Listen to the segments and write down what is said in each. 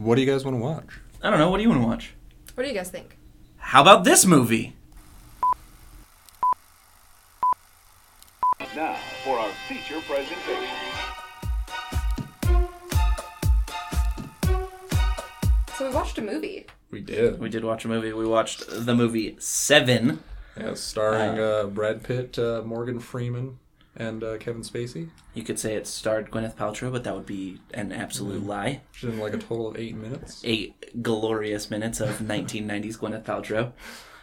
What do you guys want to watch? I don't know. What do you want to watch? What do you guys think? How about this movie? Now for our feature presentation. So we watched a movie. We did. We did watch a movie. We watched the movie Seven. Yeah, starring uh, Brad Pitt, uh, Morgan Freeman, and uh, Kevin Spacey. You could say it starred Gwyneth Paltrow, but that would be an absolute lie. Which is in like a total of eight minutes. Eight glorious minutes of 1990s Gwyneth Paltrow.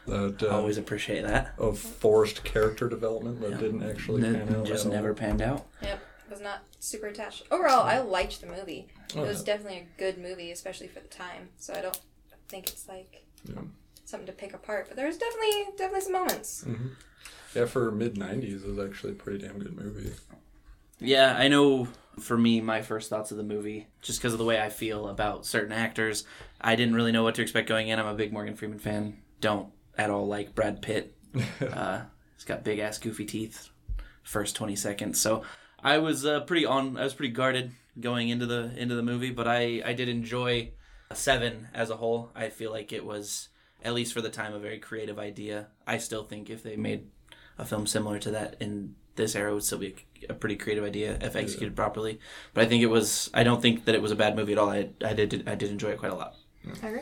That, uh, Always appreciate that. of forced character development that didn't actually pan out. just at all. never panned out. Yep. Was not super attached. Overall, I liked the movie. Oh, it was yeah. definitely a good movie, especially for the time. So I don't think it's like Yeah. something to pick apart. But there was definitely definitely some moments. Yeah, for mid '90s, it was actually a pretty damn good movie. Yeah, I know for me, my first thoughts of the movie, just because of the way I feel about certain actors, I didn't really know what to expect going in. I'm a big Morgan Freeman fan. Don't at all like Brad Pitt. uh, he's got big ass goofy teeth. First 20 seconds. So I was uh, pretty on. I was pretty guarded going into the into the movie, but I I did enjoy Seven as a whole. I feel like it was at least for the time a very creative idea. I still think if they made a film similar to that in this era would still be a pretty creative idea if executed properly. But I think it was. I don't think that it was a bad movie at all. I I did I did enjoy it quite a lot. I agree.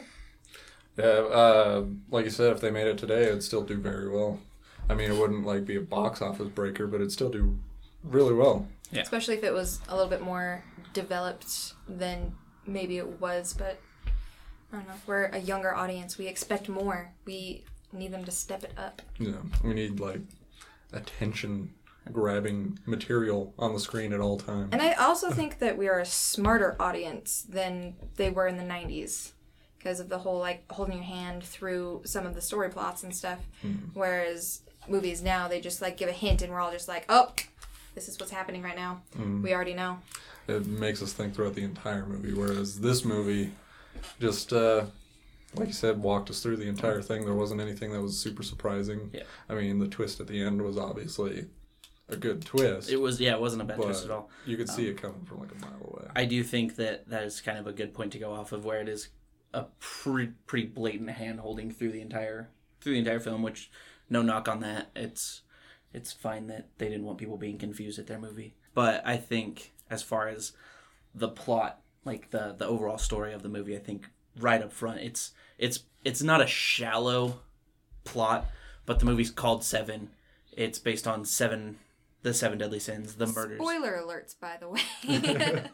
Yeah, uh, like you said, if they made it today, it'd still do very well. I mean, it wouldn't like be a box office breaker, but it'd still do really well. Yeah. Especially if it was a little bit more developed than maybe it was. But I don't know. We're a younger audience. We expect more. We need them to step it up. Yeah, we need like attention grabbing material on the screen at all times. And I also think that we are a smarter audience than they were in the 90s because of the whole like holding your hand through some of the story plots and stuff. Whereas movies now, they just like give a hint and we're all just like, oh, this is what's happening right now. We already know. it makes us think throughout the entire movie. Whereas this movie, just uh, like you said, walked us through the entire thing. There wasn't anything that was super surprising. Yeah. I mean, the twist at the end was obviously a good twist, It was yeah, it wasn't a bad twist at all. you could see um, it coming from like a mile away. I do think that that is kind of a good point to go off of where it is a pretty pretty blatant hand holding through the entire through the entire film, which no knock on that. It's it's fine that they didn't want people being confused at their movie. But I think as far as the plot, like the the overall story of the movie, I think right up front it's it's it's not a shallow plot, but the movie's called Seven. It's based on seven the seven deadly sins, the murders. Spoiler alerts, by the way.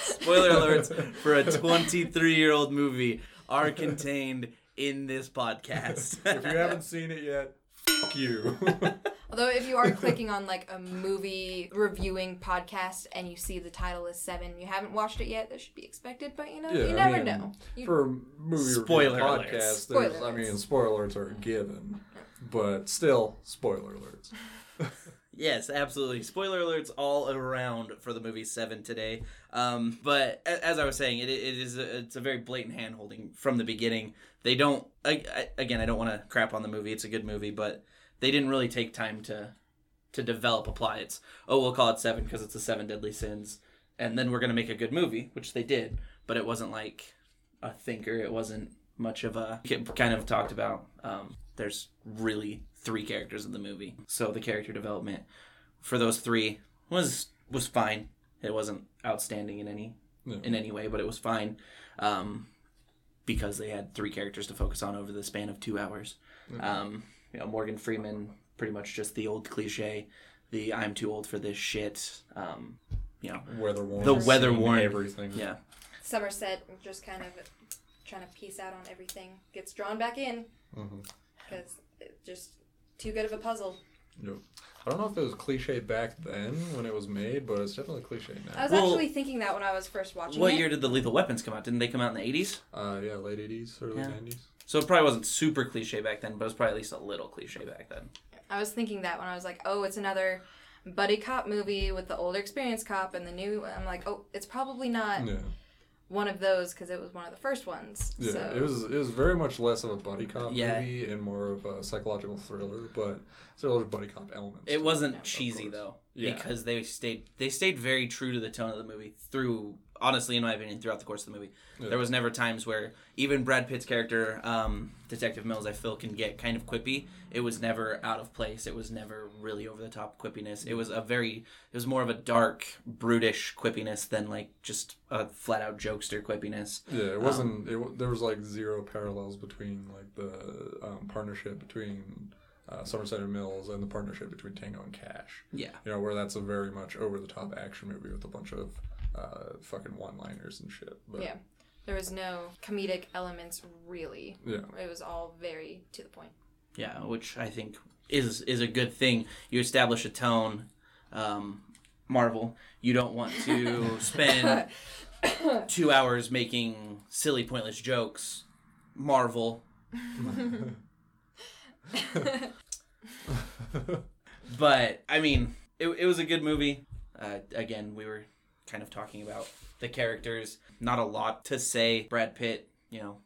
Spoiler alerts for a 23 year old movie are contained in this podcast. if you haven't seen it yet, fuck you. Although, if you are clicking on like a movie reviewing podcast and you see the title is Seven, you haven't watched it yet, that should be expected, but you know, Yeah, you I never mean, know. You, For a movie Spoiler review alerts. podcast, Spoiler there's, I mean, spoiler alerts are given, but still, spoiler alerts. yes, absolutely. Spoiler alerts all around for the movie Seven today. Um, but as I was saying, it, it is a, it's a very blatant hand holding from the beginning. They don't. I, I, again, I don't want to crap on the movie. It's a good movie, but they didn't really take time to to develop a plot. It's oh, we'll call it Seven because it's the seven deadly sins, and then we're gonna make a good movie, which they did. But it wasn't like a thinker. It wasn't much of a kind of talked about. Um, there's really three characters in the movie, so the character development for those three was was fine. It wasn't outstanding in any in any way, but it was fine um, because they had three characters to focus on over the span of two hours. Um, you know, Morgan Freeman, pretty much just the old cliche, the "I'm too old for this shit." Um, you know, Weather worn. The weather-worn- Everything. yeah. Somerset just kind of trying to piece out on everything gets drawn back in Mhm. because it's just too good of a puzzle. Yep. I don't know if it was cliche back then when it was made, but it's definitely cliche now. I was Well- actually thinking that when I was first watching What it. year did the Lethal Weapons come out? Didn't they come out in the eighties? Uh, yeah, late 80s, early Yeah. 90s. So it probably wasn't super cliche back then, but it was probably at least a little cliche back then. I was thinking that when I was like, oh, it's another buddy cop movie with the older experienced cop and the new. I'm like, oh, it's probably not Yeah. one of those because it was one of the first ones. Yeah, so. it was it was very much less of a buddy cop Yeah. movie and more of a psychological thriller. But Still, there's buddy cop elements. It wasn't of cheesy though, Yeah. because they stayed they stayed very true to the tone of the movie through. Honestly, in my opinion, throughout the course of the movie, Yeah. there was never times where even Brad Pitt's character, um, Detective Mills, I feel can get kind of quippy. It was never out of place. It was never really over the top quippiness. It was a very, it was more of a dark, brutish quippiness than like just a flat out jokester quippiness. Yeah, it wasn't. it, there was like zero parallels between like the um, partnership between uh, Somerset and Mills and the partnership between Tango and Cash. Yeah, You know, where that's a very much over the top action movie with a bunch of uh, fucking one liners and shit. But, Yeah. There was no comedic elements really. Yeah. It was all very to the point. yeah, which I think is is a good thing. You establish a tone. Um, Marvel, you don't want to spend two hours making silly, pointless jokes. Marvel. but I mean, it, it was a good movie. Uh, again, we were kind of talking about the characters. Not a lot to say. Brad Pitt, you know,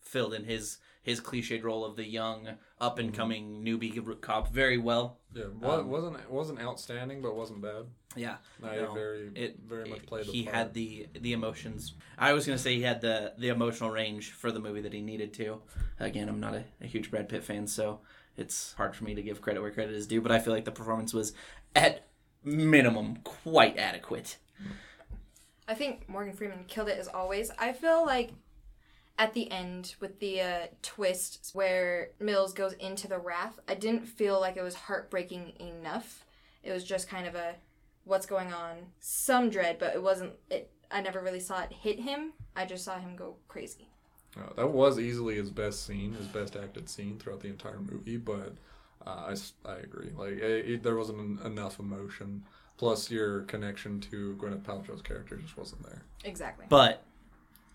filled in his his cliched role of the young up and coming newbie cop very well. yeah, wa- Um, wasn't wasn't outstanding, but wasn't bad. Yeah, No, you very it very much played the he part. had the the emotions. I was gonna say he had the the emotional range for the movie that he needed to. Again, I'm not a, a huge Brad Pitt fan, so it's hard for me to give credit where credit is due. But I feel like the performance was at minimum quite adequate. I think Morgan Freeman killed it as always. I feel like at the end with the uh, twist where Mills goes into the wrath, I didn't feel like it was heartbreaking enough. It was just kind of a what's going on, some dread, but it wasn't. It. I never really saw it hit him. I just saw him go crazy. Uh, that was easily his best scene, his best acted scene throughout the entire movie. But uh, I agree. Like it, it- there wasn't en- enough emotion. Plus, your connection to Gwyneth Paltrow's character just wasn't there. Exactly. But,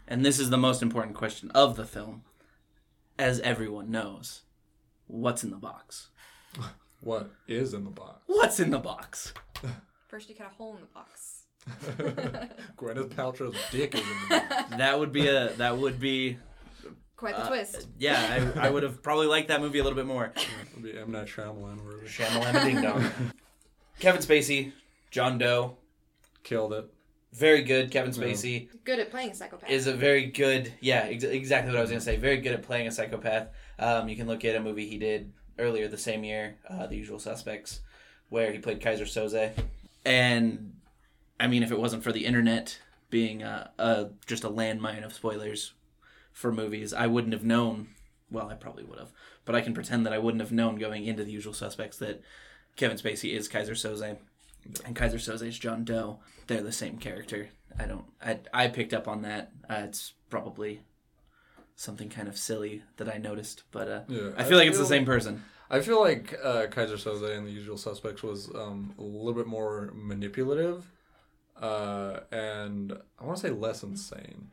and this is the most important question of the film, as everyone knows, what's in the box? What is in the box? What's in the box? First, you cut a hole in the box. Gwyneth Paltrow's dick is in the box. That would be a that would be Quite the uh, twist. yeah. I, I would have probably liked that movie a little bit more. It'd be M Night Shyamalan or whatever. Shamalama Ding Dong. Kevin Spacey, John Doe, Killed it. Very good. Kevin Spacey Good at playing a psychopath. is a very good. Yeah, ex- exactly what I was gonna say. Very good at playing a psychopath. Um, you can look at a movie he did earlier the same year, uh, The Usual Suspects, where he played Keyser Söze. And I mean, if it wasn't for the internet being a, a just a landmine of spoilers for movies, I wouldn't have known. Well, I probably would have, but I can pretend that I wouldn't have known going into The Usual Suspects that Kevin Spacey is Keyser Söze and Keyser Söze is John Doe. They're the same character. I don't. I I picked up on that. Uh, it's probably something kind of silly that I noticed, but uh, Yeah, I feel like it's the same person. I feel like uh, Keyser Söze and the Usual Suspects was um, a little bit more manipulative, uh, and I want to say less insane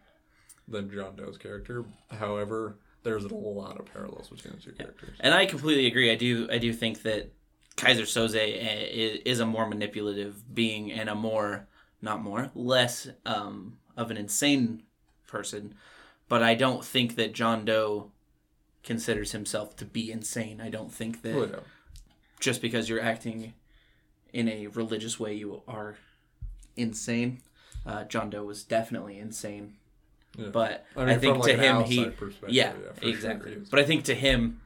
than John Doe's character. However, there's a lot of parallels between the two characters. And I completely agree. I do. I do think that Keyser Söze is a more manipulative being and a more, not more, less um, of an insane person. But I don't think that John Doe considers himself to be insane. I don't think that just because you're acting in a religious way, you are insane. Uh, John Doe was definitely insane, Yeah. but I I, think from, to him, he yeah, yeah, for sure exactly. but I think to him,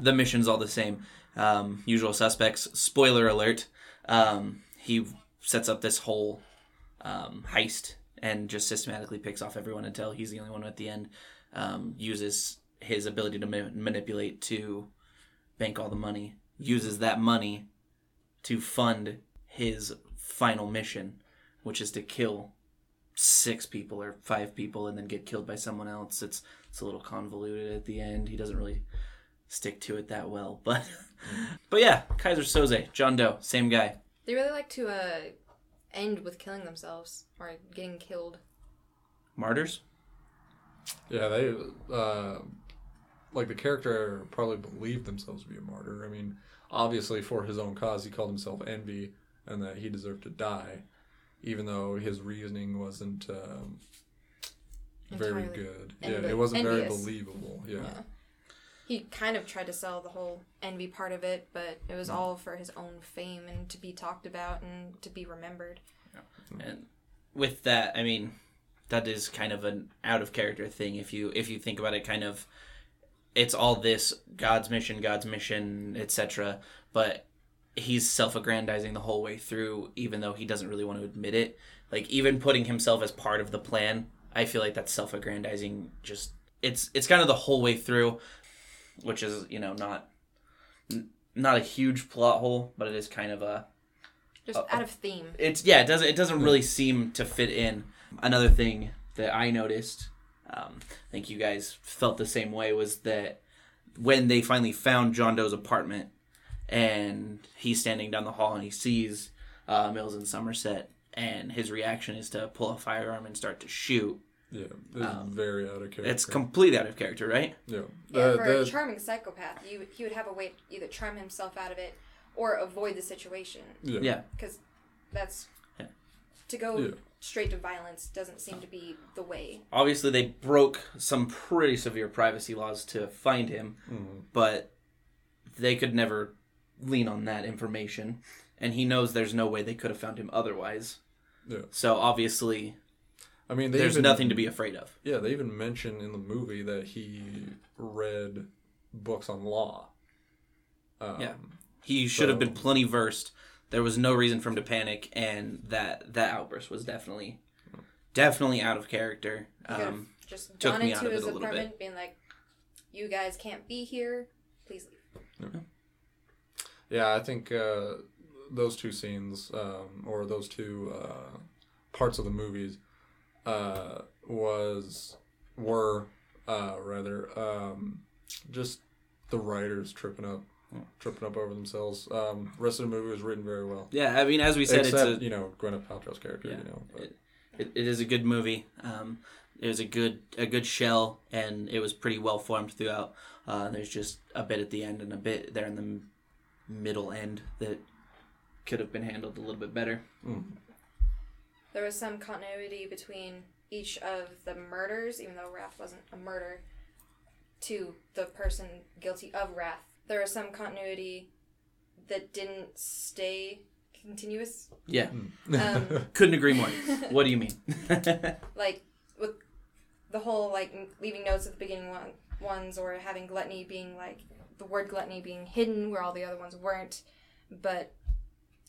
the mission's all the same. Um, usual suspects. Spoiler alert. Um, he sets up this whole um, heist and just systematically picks off everyone until he's the only one at the end. Um, uses his ability to ma- manipulate to bank all the money. Uses that money to fund his final mission, which is to kill six people or five people and then get killed by someone else. It's it's a little convoluted at the end. He doesn't really stick to it that well, but but yeah, Keyser Söze, John Doe, same guy. They really like to uh, end with killing themselves or getting killed. Martyrs. Yeah, they uh, like the character probably believed themselves to be a martyr. I mean, obviously for his own cause, he called himself Envy, and that he deserved to die, even though his reasoning wasn't um, very good. envi- yeah, it wasn't very believable. Yeah. Yeah. He kind of tried to sell the whole envy part of it, but it Mm. was all for his own fame and to be talked about and to be remembered. and with that i mean that is kind of an out of character thing. If you if you think about it kind of it's all this god's mission god's mission etc but he's self-aggrandizing the whole way through even though he doesn't really want to admit it. Like even putting himself as part of the plan i feel like that's self-aggrandizing just it's it's kind of the whole way through which is you know not not a huge plot hole but it is kind of a Just Uh, out of theme. it's yeah it doesn't it doesn't really seem to fit in another thing that i noticed um, i think you guys felt the same way was that when they finally found john doe's apartment and he's standing down the hall and he sees uh, mills in somerset and his reaction is to pull a firearm and start to shoot Yeah, it's very out of character. Um, it's completely out of character right yeah. Yeah, The- for the- a charming psychopath, you he would have a way to either charm himself out of it or avoid the situation. yeah. yeah Because that's Yeah. to go Yeah. straight to violence doesn't seem to be the way. obviously they broke some pretty severe privacy laws to find him but they could never lean on that information and he knows there's no way they could have found him otherwise Yeah. so obviously I mean, they there's even, nothing to be afraid of Yeah, they even mention in the movie that he read books on law. Um, Yeah. he should have been plenty versed there was no reason for him to panic and that that outburst was definitely definitely out of character He could have um, just took gone me into out of it his a little bit. apartment, being like, "You guys can't be here. Please leave." Yeah, I think uh, those two scenes, um, or those two uh, parts of the movies, uh, was were uh, rather um, just the writers tripping up, tripping up over themselves. Um, rest of the movie was written very well, yeah i mean as we said except it's a you know Gwyneth Paltrow's character. Yeah. You know, it, it, it is a good movie. Um, it was a good a good shell, and it was pretty well formed throughout. Uh, there's just a bit at the end and a bit there in the middle end that could have been handled a little bit better. There was some continuity between each of the murders, even though Wrath wasn't a murder, to the person guilty of Wrath. There was some continuity that didn't stay continuous. Yeah, Um, couldn't agree more. what do you mean? like with the whole like leaving notes at the beginning one, ones or having gluttony being like the word gluttony being hidden where all the other ones weren't but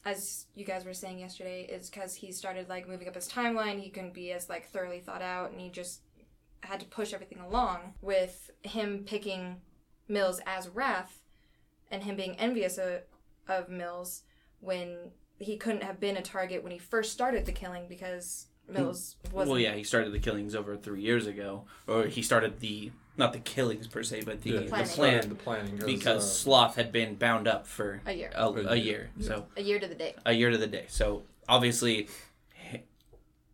as you guys were saying yesterday is because he started like moving up his timeline he couldn't be as like thoroughly thought out and he just had to push everything along with him picking mills as wrath and him being envious of, of mills when he couldn't have been a target when he first started the killing because mills wasn't well, yeah, he started the killings over three years ago, or he started the not the killings per se, but the, yeah, the Planning. plan the planning because uh, Sloth had been bound up for A year. a, A a year. year. So a year to the day a year to the day. So obviously,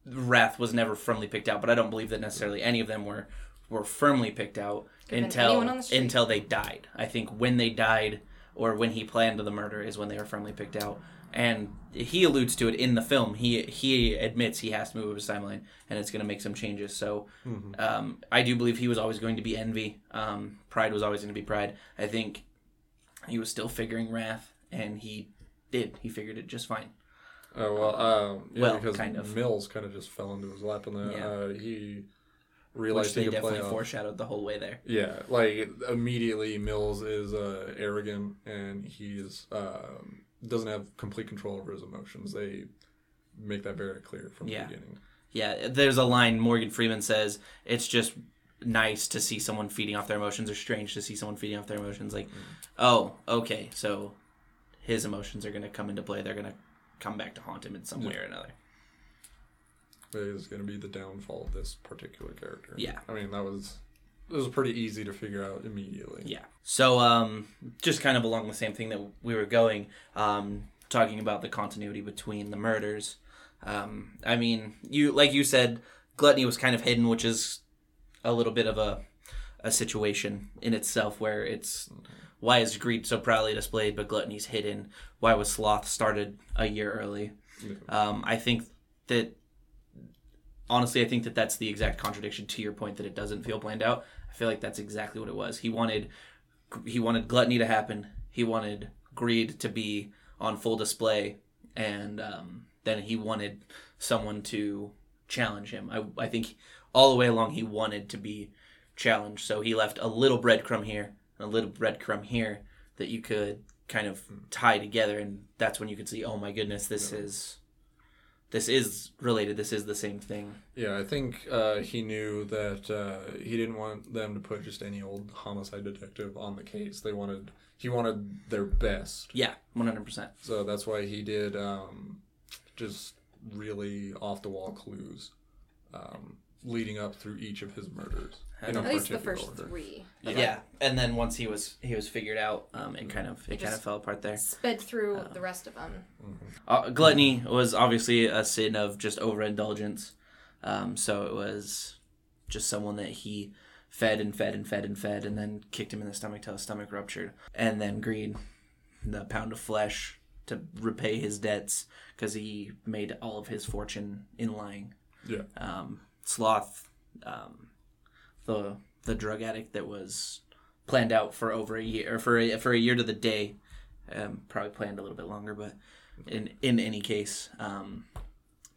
Wrath was never firmly picked out, but I don't believe that necessarily any of them were were firmly picked out been until the until they died. I think when they died or when he planned the murder is when they were firmly picked out. And he alludes to it in the film. He he admits he has to move his timeline, and it's going to make some changes. So, um, I do believe he was always going to be envy. Um, pride was always going to be pride. I think he was still figuring wrath, and he did. He figured it just fine. Oh well, um, yeah, Well, because kind of. Mills kind of just fell into his lap, and then Yeah. uh, he which realized they he could play definitely foreshadowed the whole way there. Yeah, like immediately Mills is uh, arrogant and he's um, doesn't have complete control over his emotions. They make that very clear from Yeah. the beginning. Yeah, there's a line Morgan Freeman says, "It's just nice to see someone feeding off their emotions, or strange to see someone feeding off their emotions." Like, mm-hmm. oh, okay, so his emotions are going to come into play. They're going to come back to haunt him in some way or another. It is going to be the downfall of this particular character. Yeah. I mean that was it was pretty easy to figure out immediately. Yeah. So, um, just kind of along the same thing that we were going, um, talking about the continuity between the murders. Um, I mean, you like you said, gluttony was kind of hidden, which is a little bit of a a situation in itself where it's why is greed so proudly displayed but gluttony's hidden? Why was sloth started a year early? Um, I think that honestly, I think that that's the exact contradiction to your point that it doesn't feel planned out. I feel like that's exactly what it was. He wanted he wanted gluttony to happen. He wanted greed to be on full display, and um, then he wanted someone to challenge him. I I think all the way along he wanted to be challenged. So he left a little breadcrumb here, and a little breadcrumb here that you could kind of tie together, and that's when you could see, oh my goodness, this is this is related. This is the same thing. Yeah, I think uh, he knew that uh, he didn't want them to put just any old homicide detective on the case. They wanted he wanted their best, Yeah, one hundred percent. so that's why he did um, just really off the wall clues um, leading up through each of his murders. At least the first order. three. Yeah. and then once he was he was figured out, um, it kind of it, kind of fell apart there. Sped through the rest of them. Uh, gluttony was obviously a sin of just overindulgence. Um, so it was just someone that he fed and fed and fed and fed and then kicked him in the stomach till his stomach ruptured. And then greed, the pound of flesh to repay his debts because he made all of his fortune in lying. Yeah, Um, sloth, um, the the drug addict that was planned out for over a year or for a, for a year to the day. Um, probably planned a little bit longer, but in in any case, um,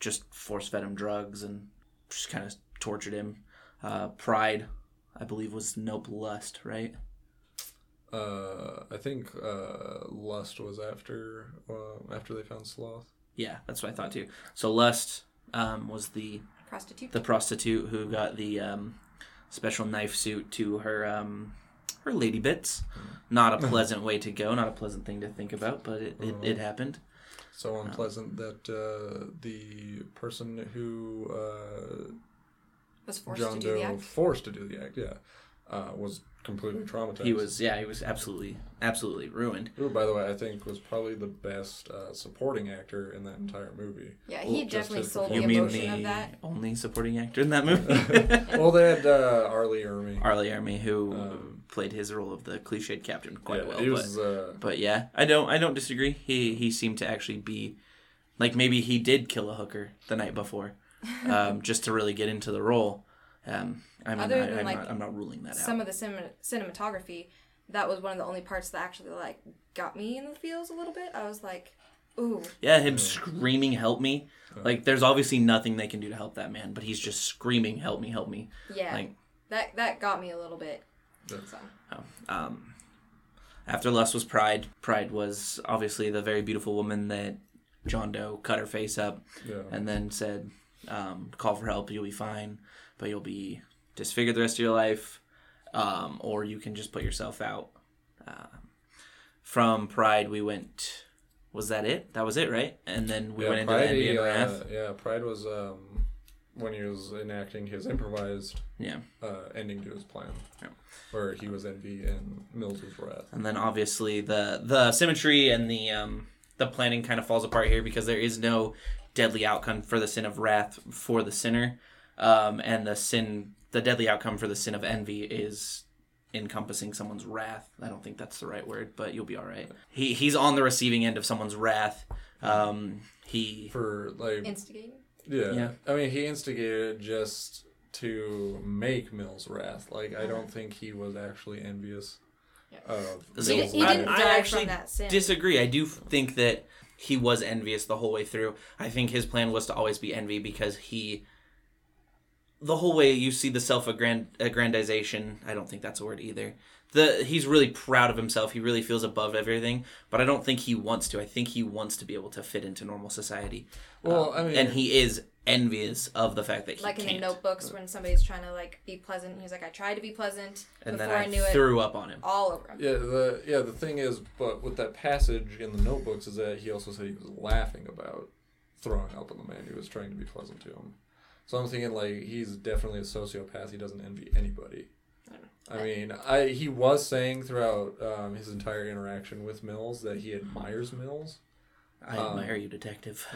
just force fed him drugs and just kind of tortured him. Uh, pride, I believe, was nope lust, right? uh, I think uh, lust was after uh, after they found sloth. Yeah, that's what I thought too. So lust um, was the Prostitute. the prostitute who got the um, special knife suit to her um, her lady bits. Not a pleasant way to go. Not a pleasant thing to think about, but it, it, it happened. So unpleasant that uh, the person who uh, was forced John to do the Doe act. forced to do the act, yeah, uh, was completely traumatized. He was yeah, he was absolutely absolutely ruined. Who, by the way, I think was probably the best uh, supporting actor in that entire movie. Yeah, he Just definitely sold the You performance. mean emotion the of that. only supporting actor in that movie? well, they had uh, R. Lee Ermey. Arlie Army, who Um, played his role of the cliched captain quite yeah, well. He but- Uh, But yeah, I don't I don't disagree. He he seemed to actually be like maybe he did kill a hooker the night before, um, just to really get into the role. Um, I mean, Other I, than, I'm, like, not, I'm not ruling that Some out. Some of the cinem- cinematography, that was one of the only parts that actually like got me in the feels a little bit. I was like, ooh, Yeah, him screaming "Help me!" Like, there's obviously nothing they can do to help that man, but he's just screaming "Help me! Help me!" yeah, Like, that that got me a little bit. Yeah. So um, after lust was pride. Pride was obviously the very beautiful woman that John Doe cut her face up yeah. and then said, um, "Call for help. You'll be fine, but you'll be disfigured the rest of your life, um, or you can just put yourself out." Uh, from Pride, we went. Was that it? That was it, right? And then we yeah, went into Pride, Envy and he, Wrath. uh, yeah, Pride was um, when he was enacting his improvised Yeah, uh, ending to his plan, Yeah. where he was envy and Mills was wrath. and then obviously the the symmetry and the um, the planning kind of falls apart here because there is no deadly outcome for the sin of wrath for the sinner, um, and the sin the deadly outcome for the sin of envy is encompassing someone's wrath. I don't think that's the right word, but you'll be all right. He he's on the receiving end of someone's wrath. Um, he For like, instigating. yeah, Yeah. I mean, he instigated just to make Mills wrath. Like, I don't think he was actually envious Yeah. of. So He, Mills' he I- didn't I die actually from that sin. disagree. I do think that he was envious the whole way through. I think his plan was to always be envy because he, the whole way you see the self aggrandization. I don't think that's a word either. The he's really proud of himself. He really feels above everything, but I don't think he wants to. I think he wants to be able to fit into normal society. Well, Um, I mean, and he is envious of the fact that he like in can't. the notebooks when somebody's trying to like be pleasant, he's like, I tried to be pleasant and before then I, I, knew it, threw up on him. all over him. Yeah, the yeah the thing is, but with that passage in the notebooks is that he also said he was laughing about throwing up on the man who was trying to be pleasant to him. So I'm thinking like he's definitely a sociopath. He doesn't envy anybody. I mean, I he was saying throughout um, his entire interaction with Mills that he admires Mills. I um, admire you, detective.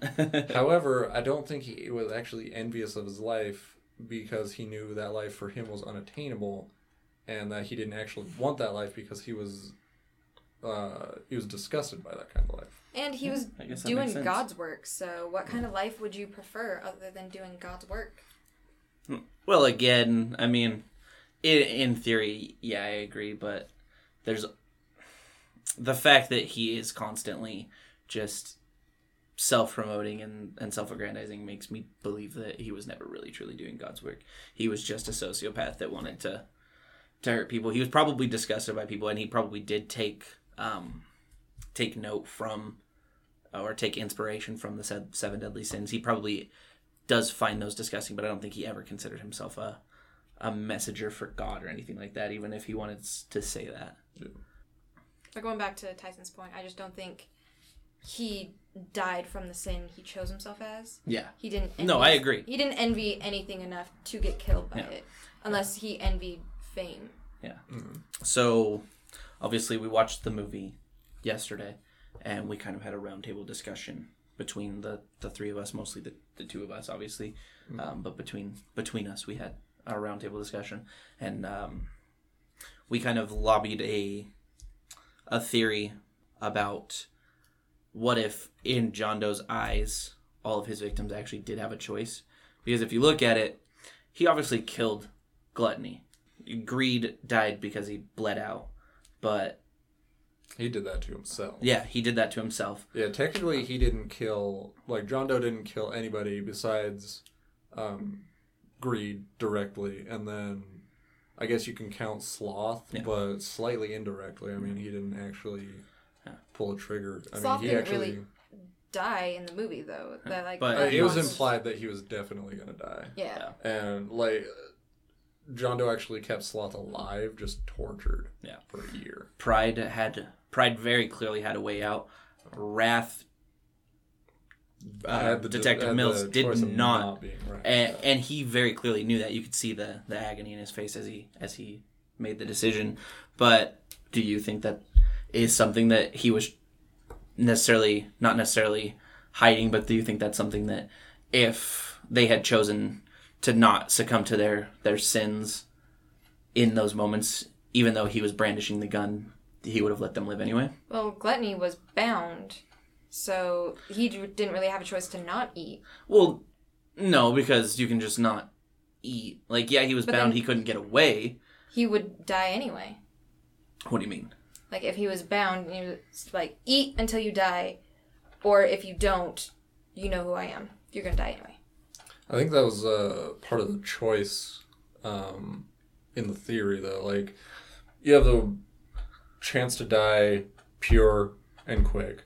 However, I don't think he was actually envious of his life because he knew that life for him was unattainable, and that he didn't actually want that life because he was uh, he was disgusted by that kind of life. And he was guess that doing. God's work. So, what kind of life would you prefer other than doing God's work? Well, again, I mean, in, in theory, yeah, I agree, but there's the fact that he is constantly just self promoting and, and self aggrandizing makes me believe that he was never really truly doing God's work. He was just a sociopath that wanted to to hurt people. He was probably disgusted by people, and he probably did take um, take note from uh, or take inspiration from the se- seven deadly sins. He probably does find those disgusting, but I don't think he ever considered himself a a messenger for God or anything like that. Even if he wanted to say that. But going back to Tyson's point, I just don't think he died from the sin he chose himself as. Yeah. He didn't. No, I agree. He didn't envy anything enough to get killed by Yeah. it, unless he envied fame. Yeah. Mm. So, obviously, we watched the movie yesterday, and we kind of had a roundtable discussion between the, the three of us, mostly the, the two of us, obviously, um, but between between us, we had a roundtable discussion, and um, we kind of lobbied a a theory about what if in John Doe's eyes all of his victims actually did have a choice because if you look at it he obviously killed gluttony. Greed died because he bled out but He did that to himself. yeah he did that to himself Yeah, technically he didn't kill like John Doe didn't kill anybody besides um, greed directly, and then I guess you can count sloth, Yeah. but slightly indirectly. I mean, he didn't actually pull a trigger. I Sloth mean, he didn't actually. really Die in the movie though. That like. But- uh, that it was implied that he was definitely gonna die, Yeah. and like John Doe actually kept Sloth alive, just tortured. Yeah. for a year. pride had pride very clearly had a way out. Wrath uh, had the- Detective Mills did of not- right. and, and he very clearly knew that. You could see the the agony in his face as he as he made the decision. But do you think that is something that he was necessarily not necessarily hiding but do you think that's something that if they had chosen to not succumb to their their sins in those moments even though he was brandishing the gun he would have let them live anyway Well, gluttony was bound, so he d- didn't really have a choice to not eat. well no because you can just not eat like yeah he was But bound then- he couldn't get away He would die anyway. what do you mean Like if he was bound, he was like eat until you die, or if you don't, you know who I am. You're gonna die anyway. I think that was uh, part of the choice um, in the theory, though. Like, you have the chance to die pure and quick,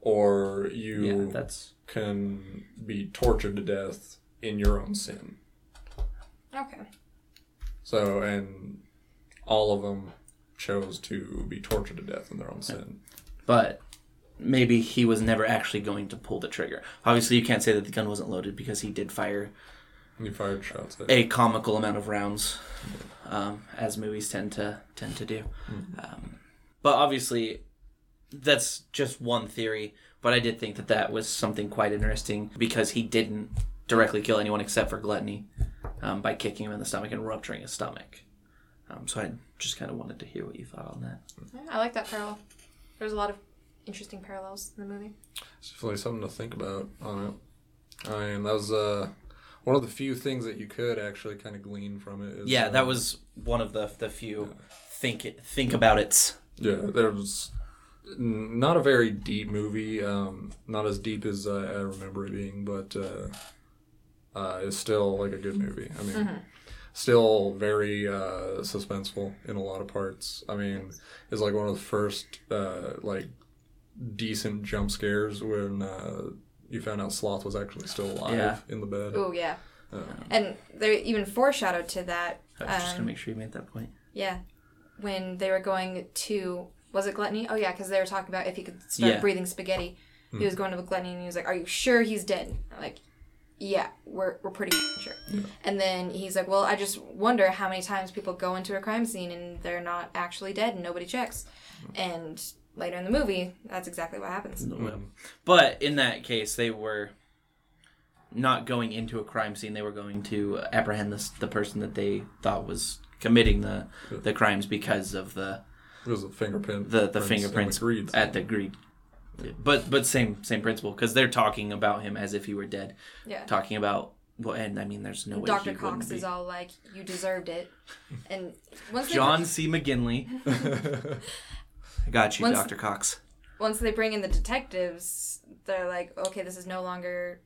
or you yeah that's can be tortured to death in your own sin. Okay. So, and all of them chose to be tortured to death in their own sin. but maybe he was never actually going to pull the trigger obviously you can't say that the gun wasn't loaded because he did fire And you fired shots at a comical amount of rounds, um, as movies tend to tend to do. Um, but obviously, that's just one theory. But I did think that that was something quite interesting because he didn't directly kill anyone except for gluttony um, by kicking him in the stomach and rupturing his stomach. Um, so I just kind of wanted to hear what you thought on that. Yeah, I like that parallel. There's a lot of interesting parallels in the movie. It's definitely something to think about on it. I mean, that was uh, one of the few things that you could actually kind of glean from it. Is, Yeah, that um, was one of the the few think it, think about it. Yeah, there was not a very deep movie. Um, not as deep as I, I remember it being, but uh, uh, it's still like a good movie. I mean, still very uh, suspenseful in a lot of parts. I mean, it's like one of the first uh, like decent jump scares when uh, you found out Sloth was actually still alive Yeah. in the bed. Oh yeah. Um, and they even foreshadowed to that. I was just um, gonna make sure you made that point. Yeah, when they were going to was it gluttony? Oh yeah, because they were talking about if he could start Yeah. breathing spaghetti. He hmm. was going to gluttony and he was like, "Are you sure he's dead?" I'm like, yeah, we're we're pretty sure. And then he's like, "Well, I just wonder how many times people go into a crime scene and they're not actually dead and nobody checks." Hmm. And later in the movie, that's exactly what happens. Mm-hmm. But in that case, they were not going into a crime scene. They were going to apprehend the, the person that they thought was committing the the crimes because of the It was a fingerprint. the, the fingerprints the greed. at the greed. But but same same principle because they're talking about him as if he were dead. Yeah. Talking about Well, and I mean, there's no way Dr. he wouldn't Cox be. is all like, "You deserved it," and once they John C. McGinley. I got you, Once- Dr. Cox. once they bring in the detectives, they're like, "Okay, this is no longer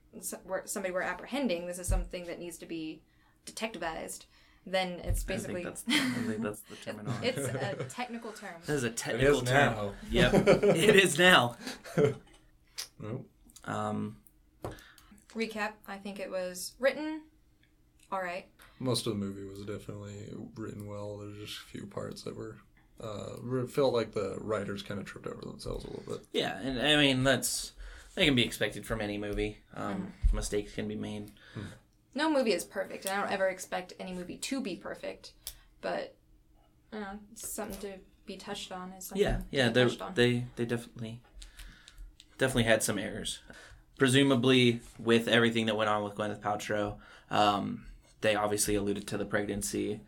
somebody we're apprehending. This is something that needs to be detectivized." Then it's I basically think that's, I think that's the terminology. it's a technical term. that is a technical is term. now. Yep, it is now. Nope. Um, Recap: I think it was written all right. Most of the movie was definitely written well. There's just a few parts that were uh, it felt like the writers kind of tripped over themselves a little bit. yeah, and I mean that's that can be expected from any movie. Um, Mm-hmm. Mistakes can be made. No movie is perfect, and I don't ever expect any movie to be perfect. But you know, it's something to be touched on. Is something Yeah, to yeah, be they touched on. they they definitely definitely had some errors. Presumably, with everything that went on with Gwyneth Paltrow, um, they obviously alluded to the pregnancy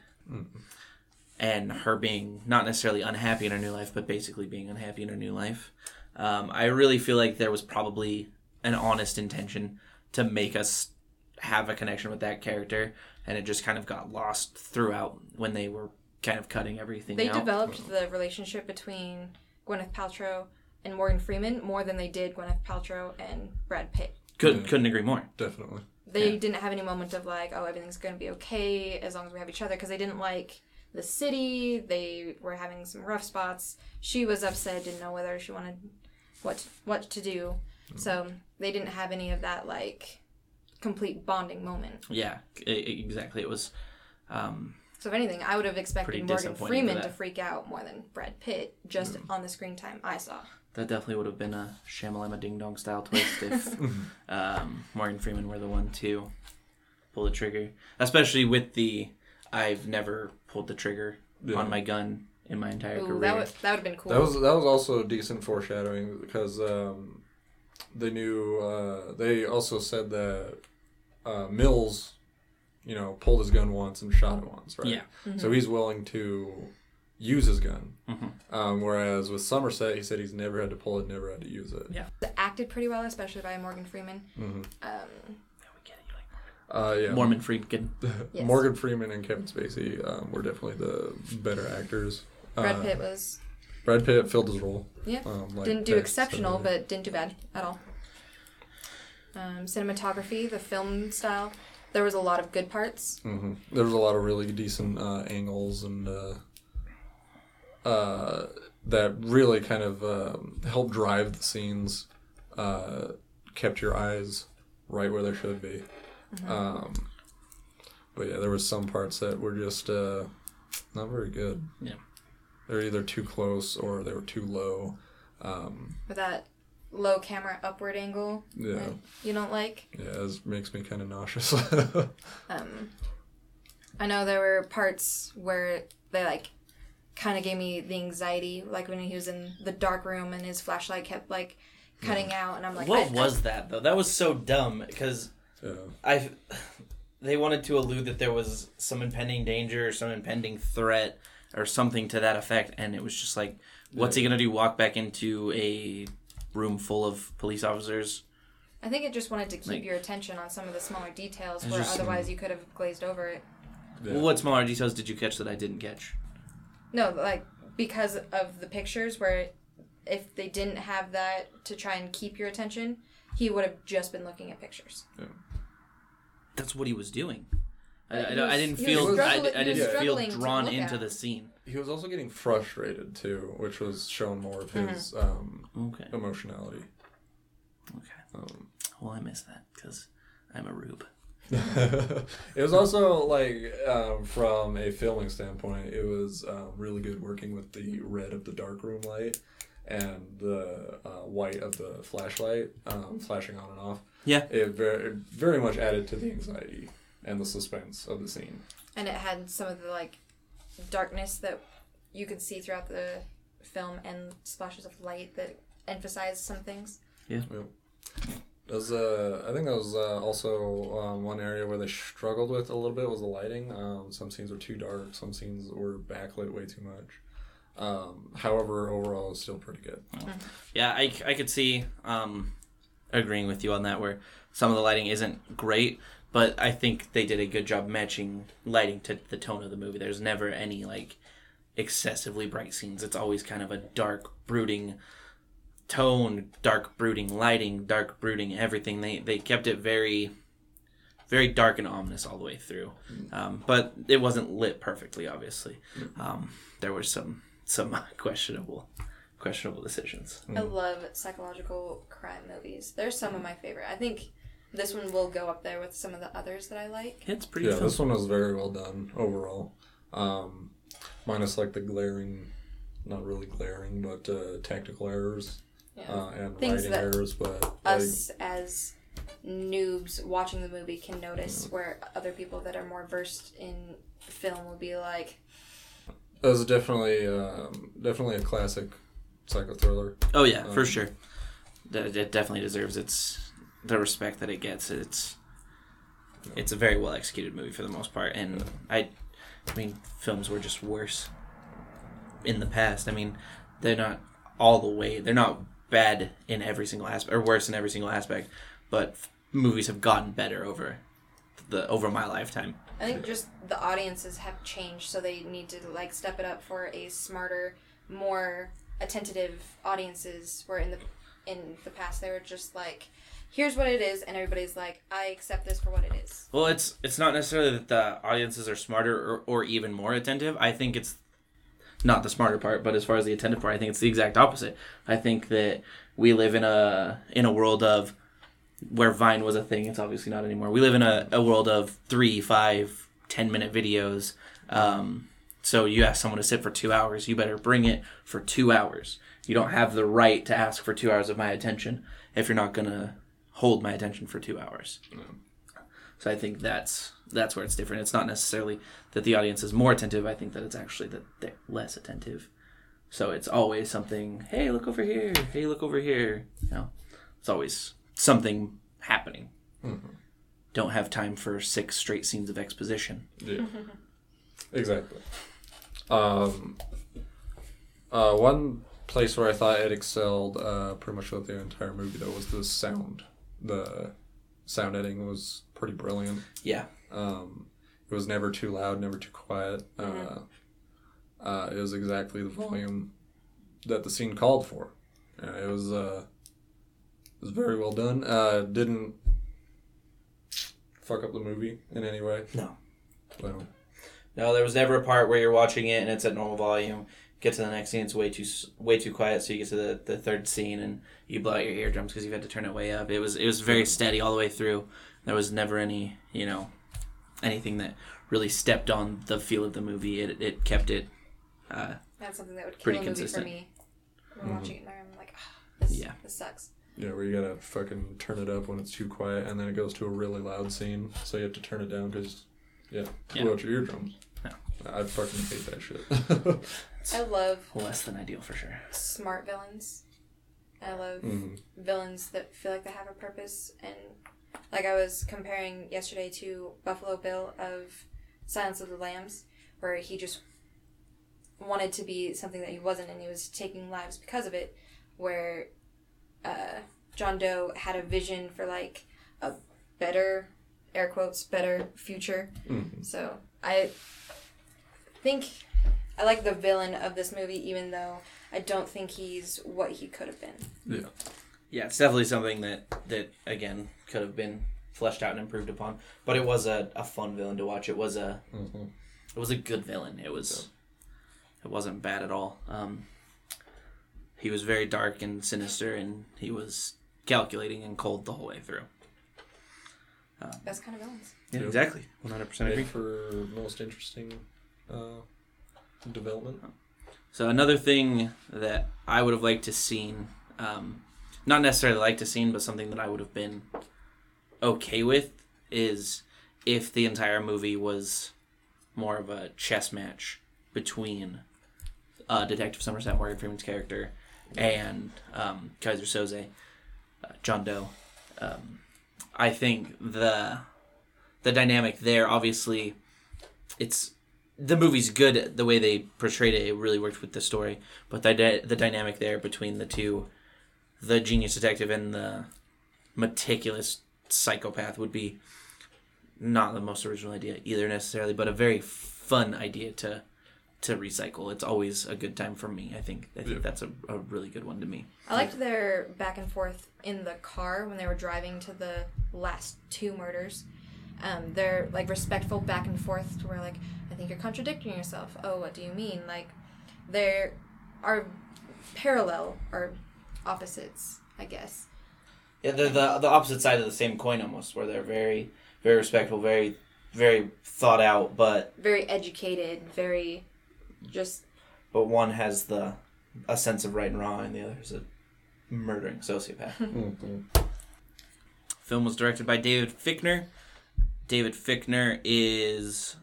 and her being not necessarily unhappy in her new life, but basically being unhappy in her new life. Um, I really feel like there was probably an honest intention to make us have a connection with that character, and it just kind of got lost throughout when they were kind of cutting everything They out. developed the relationship between Gwyneth Paltrow and Morgan Freeman more than they did Gwyneth Paltrow and Brad Pitt. Could, Yeah. Couldn't agree more. Definitely. They Yeah. didn't have any moment of like, oh, everything's going to be okay as long as we have each other because they didn't like the city. They were having some rough spots. She was upset, didn't know whether she wanted what what to do. So they didn't have any of that like complete bonding moment. Yeah, exactly. It was. Um, So if anything, I would have expected Morgan Freeman to freak out more than Brad Pitt just on the screen time I saw. that definitely would have been a Shamalama Ding Dong style twist if um, Morgan Freeman were the one to pull the trigger, especially with the I've never pulled the trigger Yeah. on my gun in my entire Ooh, career. that would that would have been cool. That was that was also decent foreshadowing because um, they knew uh, they also said that uh, Mills, you know, pulled his gun once and shot it once, right? Yeah. Mm-hmm. So he's willing to use his gun. Mhm. Um, whereas with Somerset, he said he's never had to pull it, never had to use it. Yeah. acted pretty well, especially by Morgan Freeman. Mhm. Um, Uh, yeah. Mormon Friedkin. Yes. Morgan Freeman and Kevin Spacey um, were definitely the better actors. Brad Uh, Pitt was Brad Pitt filled his role. Yeah. Um, like didn't do Tex exceptional, but didn't do bad at all. Um, cinematography, the film style, there was a lot of good parts. hmm There was a lot of really decent uh, angles and uh, uh, that really kind of um, helped drive the scenes, uh, kept your eyes right where they should be. Um, but yeah, there was some parts that were just uh, not very good. Yeah. They're either too close or they were too low. Um, With that low camera upward angle yeah, you don't like. yeah, it makes me kind of nauseous. Um, I know there were parts where they like kind of gave me the anxiety, like when he was in the dark room and his flashlight kept like cutting out, and I'm like, what I- was that though? That was so dumb because yeah. I they wanted to allude that there was some impending danger or some impending threat or something to that effect and it was just like what's he gonna do walk back into a room full of police officers I think it just wanted to keep Like- your attention on some of the smaller details, It's where just- otherwise you could have glazed over it. Yeah. well, what smaller details did you catch that i didn't catch No, like because of the pictures, where if they didn't have that to try and keep your attention, he would have just been looking at pictures. Yeah. that's what he was doing I, But I, he I didn't feel I, I didn't feel drawn into the scene He was also getting frustrated too, which was showing more of his Mm-hmm. um, okay emotionality. okay Um, well i miss that because i'm a rube it was also like um, from a filming standpoint, it was um, really good working with the red of the darkroom light and the uh, white of the flashlight um, flashing on and off. Yeah. it very, very much added to the anxiety and the suspense of the scene. and it had some of the like darkness that you could see throughout the film and splashes of light that emphasized some things. Yeah. was, uh, I think that was uh, also um, one area where they struggled with a little bit was the lighting. Um, some scenes were too dark. Some scenes were backlit way too much. Um, however, overall, it's still pretty good. Yeah, I, I could see um, agreeing with you on that, where some of the lighting isn't great, but I think they did a good job matching lighting to the tone of the movie. There's never any like excessively bright scenes. It's always kind of a dark, brooding tone, dark, brooding lighting, dark, brooding everything. They they kept it very, very dark and ominous all the way through. Um, but it wasn't lit perfectly. Obviously, um, there were some some questionable questionable decisions. I love psychological crime movies. They're some of my favorite. I think this one will go up there with some of the others that I like. It's pretty. Yeah, fun. this one was very well done overall. Um, minus like the glaring, not really glaring, but uh, tactical errors Yeah. uh, and Things writing that errors. But like, Us as noobs watching the movie can notice where other people that are more versed in film will be like, it was definitely um, definitely a classic psycho thriller. Oh yeah, for Um, sure. That it definitely deserves its the respect that it gets. It's it's a very well executed movie for the most part, and I, I mean, films were just worse in the past. I mean, they're not all the way. They're not bad in every single aspect, or worse in every single aspect, but movies have gotten better over the over my lifetime. I think just the audiences have changed, so they need to like step it up for a smarter, more attentive audiences. Where in the in the past they were just like, "Here's what it is," and everybody's like, "I accept this for what it is." Well, it's it's not necessarily that the audiences are smarter or, or even more attentive. I think it's not the smarter part, but as far as the attentive part, I think it's the exact opposite. I think that we live in a in a world of where Vine was a thing. It's obviously not anymore. We live in a, a world of three, five, ten minute videos. Um, so you ask someone to sit for two hours, you better bring it for two hours. You don't have the right to ask for two hours of my attention if you're not gonna hold my attention for two hours. So I think that's that's where it's different. It's not necessarily that the audience is more attentive. I think that it's actually that they're less attentive. So it's always something. Hey, look over here. Hey, look over here. You know, it's always something happening. Don't have time for six straight scenes of exposition. Yeah, exactly. Um, uh, one place where I thought it excelled uh, pretty much throughout the entire movie though was the sound. The sound editing was pretty brilliant. Yeah, Um, it was never too loud, never too quiet. Uh, uh, it was exactly the volume that the scene called for. Uh, it was uh, it was very well done. Uh, didn't fuck up the movie in any way. No. So, No, there was never a part where you're watching it and it's at normal volume. Get to the next scene, it's way too way too quiet. So you get to the, the third scene and you blow out your eardrums because you've had to turn it way up. It was it was very steady all the way through. There was never any you know anything that really stepped on the feel of the movie. It it kept it. Uh, That's something that would kill Pretty a movie consistent. for me. When I'm watching it, and I'm like, ah, this, Yeah. this sucks. Yeah, where you gotta fucking turn it up when it's too quiet, and then it goes to a really loud scene, so you have to turn it down because, yeah, Yeah. blow out your eardrums. Yeah. I fucking hate that shit. I love less than ideal for sure. smart villains. I love Mhm. villains that feel like they have a purpose and like I was comparing yesterday to Buffalo Bill of Silence of the Lambs where he just wanted to be something that he wasn't and he was taking lives because of it where uh, John Doe had a vision for like a better air quotes better future Mhm. so I think I like the villain of this movie even though I don't think he's what he could have been Yeah. Yeah, it's definitely something that that again could have been fleshed out and improved upon. But it was a, a fun villain to watch. It was a Mhm. it was a good villain. It was it wasn't bad at all. Um, he was very dark and sinister, and he was calculating and cold the whole way through. best kind of villains Yeah, Yep. exactly. One hundred percent agree. For most interesting uh, development. So another thing that I would have liked to seen, um, not necessarily liked to seen, but something that I would have been okay with is if the entire movie was more of a chess match between uh, Detective Somerset Morgan Freeman's character and um, Keyser Söze, uh, John Doe. Um, I think the the dynamic there, obviously, it's the movie's good. The way they portrayed it, it really worked with the story. But the the dynamic there between the two, the genius detective and the meticulous psychopath, would be not the most original idea either necessarily, but a very fun idea to to recycle. It's always a good time for me. I think I think Yeah. that's a, a really good one to me. I liked their back and forth in the car when they were driving to the last two murders. Um, they're like respectful back and forth to where like I think you're contradicting yourself. Oh, what do you mean? Like there are parallel or opposites, I guess. Yeah, they're the the opposite side of the same coin almost, where they're very very respectful, very very thought out, but Very educated, very just but one has the a sense of right and wrong, and the other is a murdering sociopath. Mhm. Film was directed by David Fickner. David Fickner is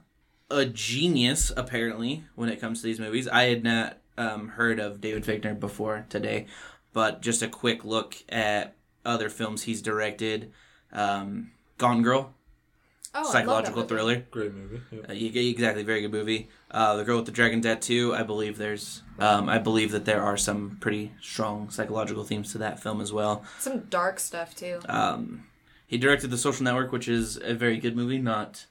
a genius, apparently, when it comes to these movies. I had not um, heard of David Fickner before today, but just a quick look at other films he's directed. Um, Gone Girl, oh, I love that psychological movie. thriller. Great movie. Yep. Uh, you- exactly, very good movie. Uh, the Girl with the Dragon Tattoo. I believe there's, um, I believe that there are some pretty strong psychological themes to that film as well. Some dark stuff too. Um, he directed The Social Network, which is a very good movie, not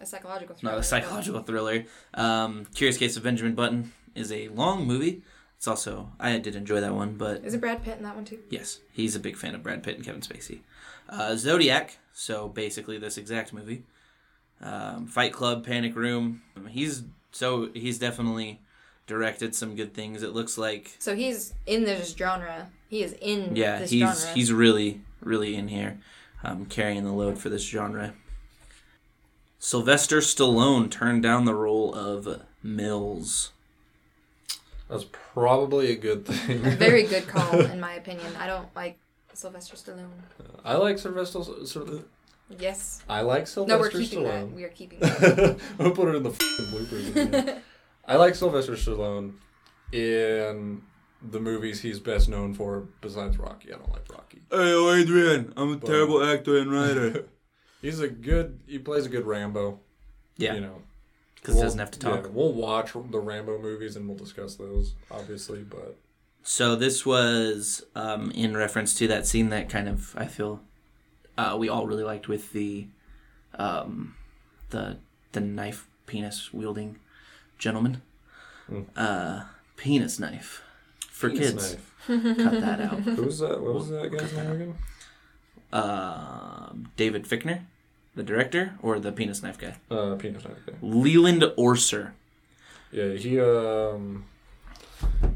A psychological thriller. not a but- psychological thriller. Um, Curious Case of Benjamin Button is a long movie. It's also I did enjoy that one, but Is it Brad Pitt in that one too? yes, he's a big fan of Brad Pitt and Kevin Spacey. Uh, Zodiac, so basically this exact movie. Um, Fight Club, Panic Room. He's so he's definitely directed some good things. It looks like So he's in this genre. He is in yeah, this he's genre. he's really really in here, um, carrying the load for this genre. Sylvester Stallone turned down the role of Mills. That's probably a good thing. Very good call, in my opinion. I don't like Sylvester Stallone. I like Sylvester. Syl- Yes. I like Sylvester Stallone. No, we're keeping that. We are keeping that. we'll put it in the f***ing bloopers. I like Sylvester Stallone in the movies he's best known for. Besides Rocky, I don't like Rocky. Hey Adrian, I'm a But- terrible actor and writer. He's a good. He plays a good Rambo. Yeah, You know, because he doesn't have to talk. Yeah, we'll watch the Rambo movies and we'll discuss those, obviously. But So this was um, in reference to that scene that kind of I feel uh, we all really liked with the um, the the knife penis wielding gentleman. Mm. Uh, penis knife for Penis kids. knife. Cut that out. Who's that? What was that guy's name again? Um, David Fickner, the director, or the penis knife guy. Uh, penis knife. guy. Leland Orser. Yeah, he um,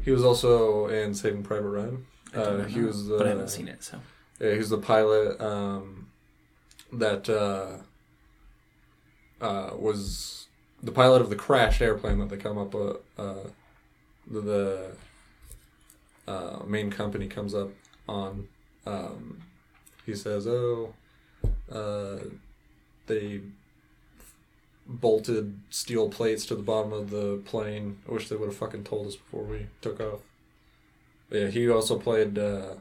he was also in Saving Private Ryan. Uh, he was the but I haven't seen it. So Yeah, he's the pilot um, that uh, uh, was the pilot of the crashed airplane that they come up. Uh, uh, the the uh, main company comes up on. Um, he says, "Oh, uh, they bolted steel plates to the bottom of the plane. I wish they would have fucking told us before we took off." Yeah, he also played uh,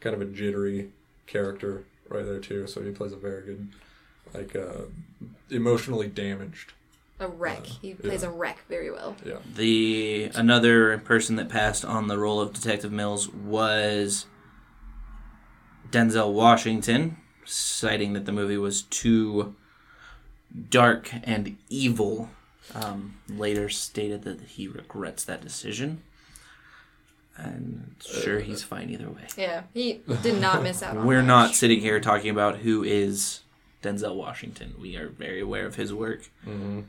kind of a jittery character right there too. So he plays a very good, like, uh, emotionally damaged. A wreck. Uh, He plays yeah. a wreck very well. Yeah. the another person that passed on the role of Detective Mills was Denzel Washington, citing that the movie was too dark and evil. Um, later stated that he regrets that decision. And sure, he's fine either way. Yeah, he did not miss out on We're much. not sitting here talking about who is Denzel Washington. We are very aware of his work. Mm-hmm.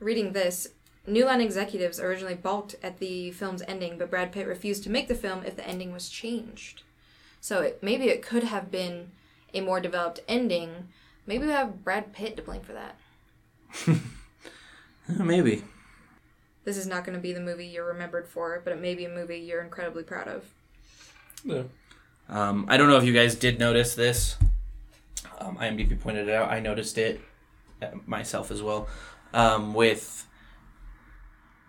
Reading this, New Line executives originally balked at the film's ending, but Brad Pitt refused to make the film if the ending was changed. So it, maybe it could have been a more developed ending. Maybe we have Brad Pitt to blame for that. Maybe. This is not going to be the movie you're remembered for, but it may be a movie you're incredibly proud of. Yeah. Um, I don't know if you guys did notice this. Um, IMDb pointed it out. I noticed it uh, myself as well. Um, with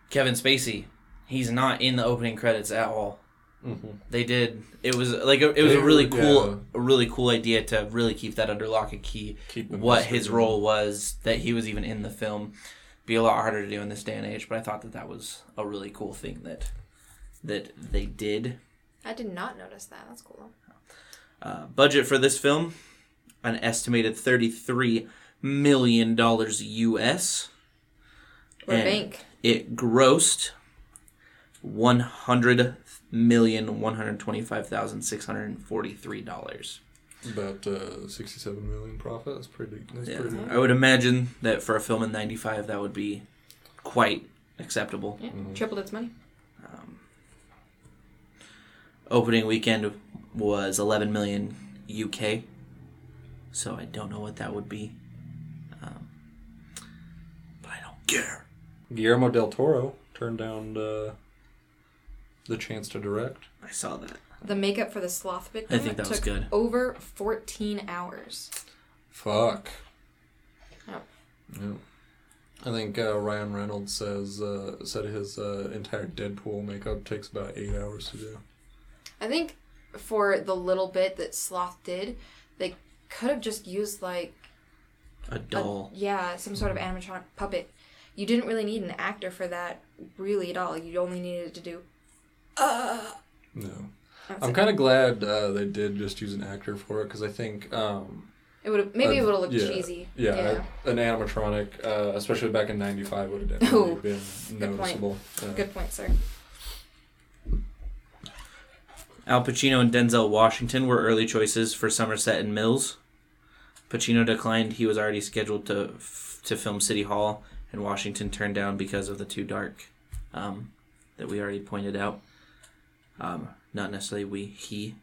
Kevin Spacey, he's not in the opening credits at all. Mm-hmm. They did. It was like a, it was They a really cool, yeah. a really cool idea to really keep that under lock and key. Keep what his going. role was, that he was even in the film, be a lot harder to do in this day and age. But I thought that that was a really cool thing that that they did. I did not notice that. That's cool. Uh, budget for this film an estimated $33 million US. Or And bank. It grossed one hundred million one hundred twenty-five thousand six hundred forty-three dollars. About uh, 67 million profit. That's pretty. That's Yeah, pretty. I would imagine that for a film in '95, that would be quite acceptable. Yeah, Mm-hmm. tripled its money. Opening weekend was 11 million UK, so I don't know what that would be, um, but I don't care. Guillermo del Toro turned down uh, the chance to direct. I saw that. The makeup for the sloth victim I think that took was good. over 14 hours. Fuck. Oh. Yeah. I think uh, Ryan Reynolds says uh, said his uh, entire Deadpool makeup takes about eight hours to do. I think for the little bit that Sloth did, they could have just used like A a- doll. yeah, some sort of animatronic puppet. You didn't really need an actor for that, really at all. You only needed to do. Uh, No. that's I'm kind of glad uh, they did just use an actor for it because I think um, It would have maybe it uh, would have looked yeah, cheesy. Yeah, an animatronic, uh, especially back in '95, would have definitely Oh, been point. noticeable. Uh, Good point, sir. Al Pacino and Denzel Washington were early choices for Somerset and Mills. Pacino declined; he was already scheduled to to film City Hall, and Washington turned down because of the too dark um, that we already pointed out. Um, not necessarily we, he,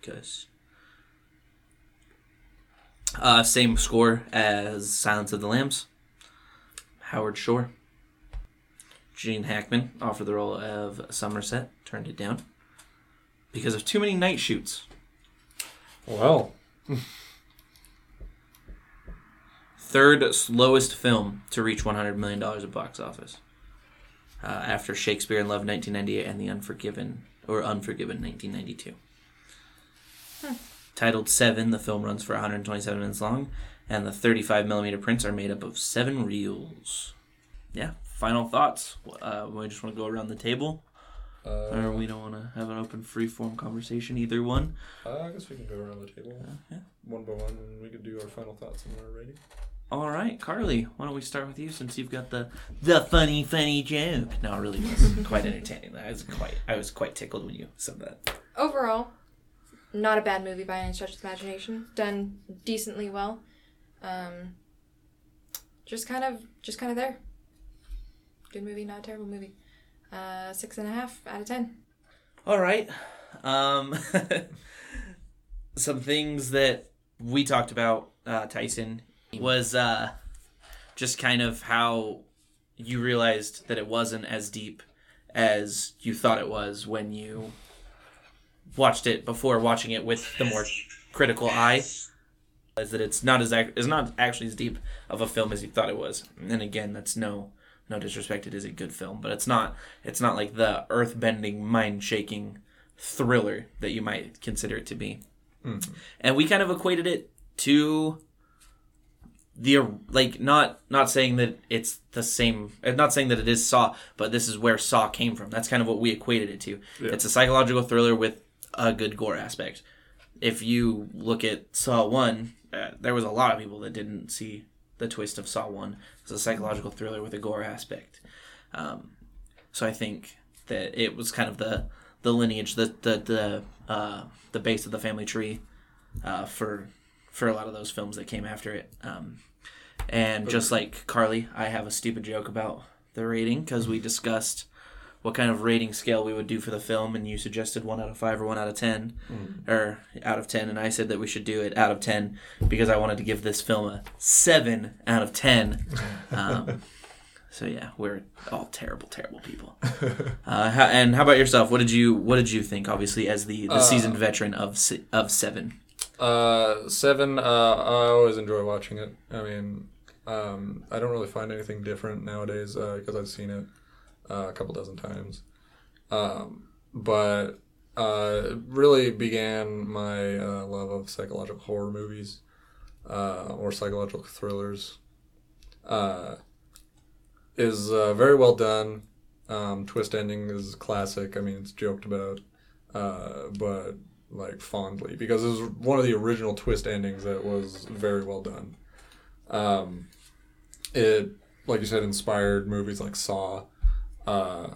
because uh, same score as Silence of the Lambs. Howard Shore. Gene Hackman offered the role of Somerset, turned it down because of too many night shoots. Well, Third slowest film to reach $100 million at box office. Uh, after Shakespeare in Love 1998 and The Unforgiven, or Unforgiven 1992. Titled Seven, the film runs for 127 minutes long, and the 35 millimeter prints are made up of seven reels. Yeah, final thoughts. Uh, we just want to go around the table, uh, or we don't want to have an open, free form conversation, either one. uh, I guess we can go around the table yeah. one by one, and we could do our final thoughts and our rating. All right, Carly, why don't we start with you since you've got the the funny funny joke? No, it really was quite entertaining. I was quite I was quite tickled when you said that. Overall, not a bad movie by any stretch of imagination. Done decently well. Um, just kind of, just kind of there. Good movie, not a terrible movie. Uh, six and a half out of ten. All right. Um some things that we talked about uh Tyson was uh just kind of how you realized that it wasn't as deep as you thought it was when you watched it before watching it with the more critical eye is that it's not as ac- it's not actually as deep of a film as you thought it was. And again that's no no disrespect it is a good film but it's not it's not like the earth-bending mind-shaking thriller that you might consider it to be. And we kind of equated it to the like not not saying that it's the same uh, not saying that it is saw but this is where saw came from. That's kind of what we equated it to. It's a psychological thriller with a good gore aspect. If you look at saw 1 uh, there was a lot of people that didn't see the twist of saw 1 it's a psychological thriller with a gore aspect. Um, so i think that it was kind of the the lineage the the the, uh, the base of the family tree uh, for for a lot of those films that came after it. Um, and just like Carly, I have a stupid joke about the rating because we discussed what kind of rating scale we would do for the film, and you suggested one out of five or one out of ten, or out of ten, and I said that we should do it out of ten because I wanted to give this film a seven out of ten. Um, so yeah, we're all terrible, terrible people. Uh, how, and how about yourself? What did you What did you think? Obviously, as the, the seasoned veteran of of Seven. Uh, seven. Uh, I always enjoy watching it. I mean, um, I don't really find anything different nowadays because I've seen it uh, a couple dozen times. Um, but uh, really began my uh, love of psychological horror movies uh, or psychological thrillers. Uh, is uh, very well done. Um, twist ending is classic. I mean, it's joked about, uh, but like fondly because it was one of the original twist endings that was very well done. Um, it, like you said, inspired movies like Saw, uh,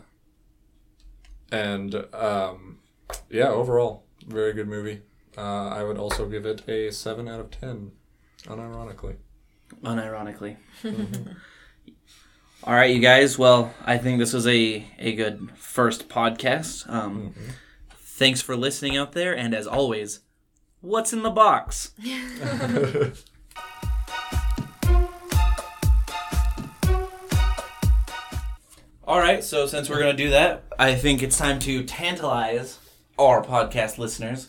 and um, yeah, overall, very good movie. Uh, I would also give it a seven out of ten, unironically. unironically. All right, you guys. Well, I think this was a, a good first podcast. Um, Thanks for listening out there, and as always, what's in the box? All right, so since we're going to do that, I think it's time to tantalize our podcast listeners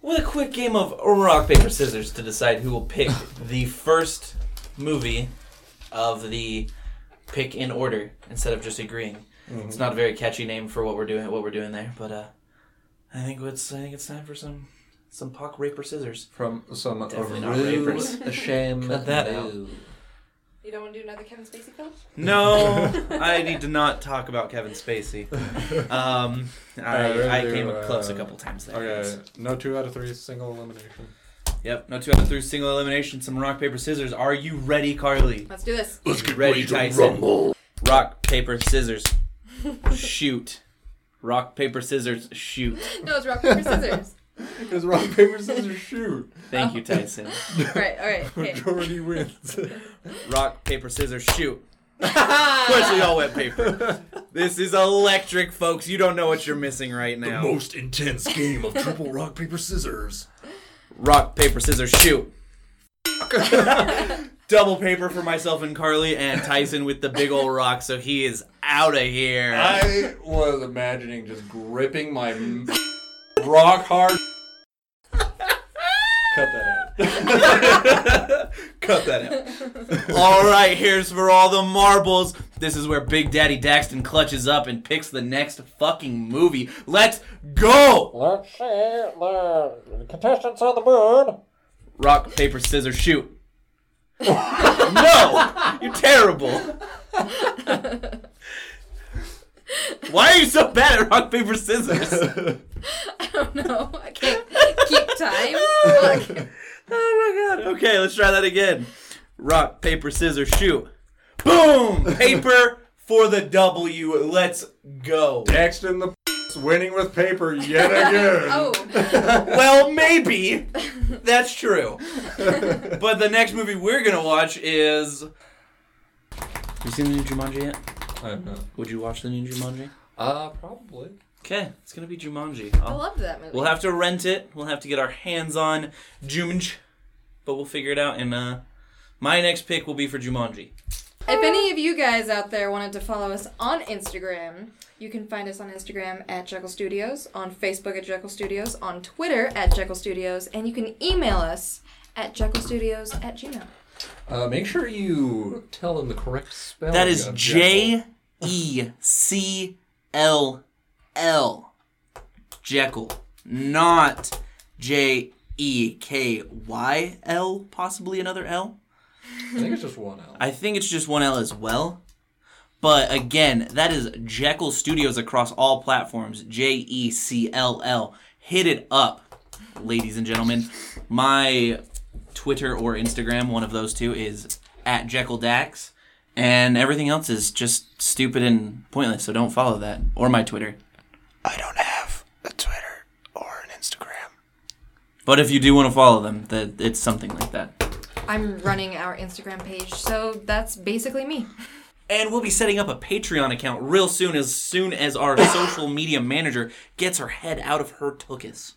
with a quick game of rock, paper, scissors to decide who will pick the first movie of the pick in order instead of just agreeing. It's not a very catchy name for what we're doing what we're doing there, but uh, I think it's I think it's time for some some puck raper scissors. From some Definitely not rapers. shame. Cut that out. You don't want to do another Kevin Spacey film? No, I need to not talk about Kevin Spacey. Um, I, Uh, I really, came uh, close a couple times there. Okay, no two out of three, single elimination. Yep, no two out of three single elimination. Some rock paper scissors. Are you ready, Carly? Let's do this. Let's get ready, Tyson. Rock paper scissors. shoot. Rock paper scissors. Shoot. No, it's rock, paper, scissors. Because rock, paper, scissors, shoot. Thank you, Tyson. right, alright, okay. Majority wins. Rock paper scissors. Shoot. Of course, we all went paper. This is electric, folks. You don't know what you're missing right now. Most intense game of triple rock, paper, scissors. Rock, paper, scissors, shoot. Double paper for myself and Carly, and Tyson with the big old rock, so he is out of here. I was imagining just gripping my m- rock hard. Cut that out. Cut that out. all right, here's for all the marbles. This is where Big Daddy Daxton clutches up and picks the next fucking movie. Let's go! Let's see the contestants on the board. Rock, paper, scissors, shoot. no! You're terrible. Why are you so bad at rock, paper, scissors? I don't know. I can't keep time. Fuck. Oh my god. Okay, let's try that again. Rock, paper, scissors, shoot. Boom! Paper for the W. Let's go. Next in the winning with paper yet again. Oh, Well, maybe. That's true. But the next movie we're gonna watch is. You seen the new Jumanji yet? I have not. Would you watch the new Jumanji? Uh, probably. Okay, it's gonna be Jumanji. I I'll- loved that movie. We'll have to rent it. We'll have to get our hands on Jumanji, but we'll figure it out. And uh, my next pick will be for Jumanji. If any of you guys out there wanted to follow us on Instagram, you can find us on Instagram at Jekyll Studios, on Facebook at Jekyll Studios, on Twitter at Jekyll Studios, and you can email us at Jekyll Studios at gmail. Uh, make sure you tell them the correct spelling. That is of J E C L L. Jekyll, not J E K Y L. Possibly another L. I think it's just one L. I think it's just one L as well. But again, that is Jekyll Studios across all platforms. J E C L L. Hit it up, ladies and gentlemen. My Twitter or Instagram, one of those two, is at Jekyll Dax. And everything else is just stupid and pointless, so don't follow that. Or my Twitter. I don't have a Twitter or an Instagram. But if you do want to follow them, that it's something like that. I'm running our Instagram page, so that's basically me. And we'll be setting up a Patreon account real soon, as soon as our social media manager gets her head out of her tuchus.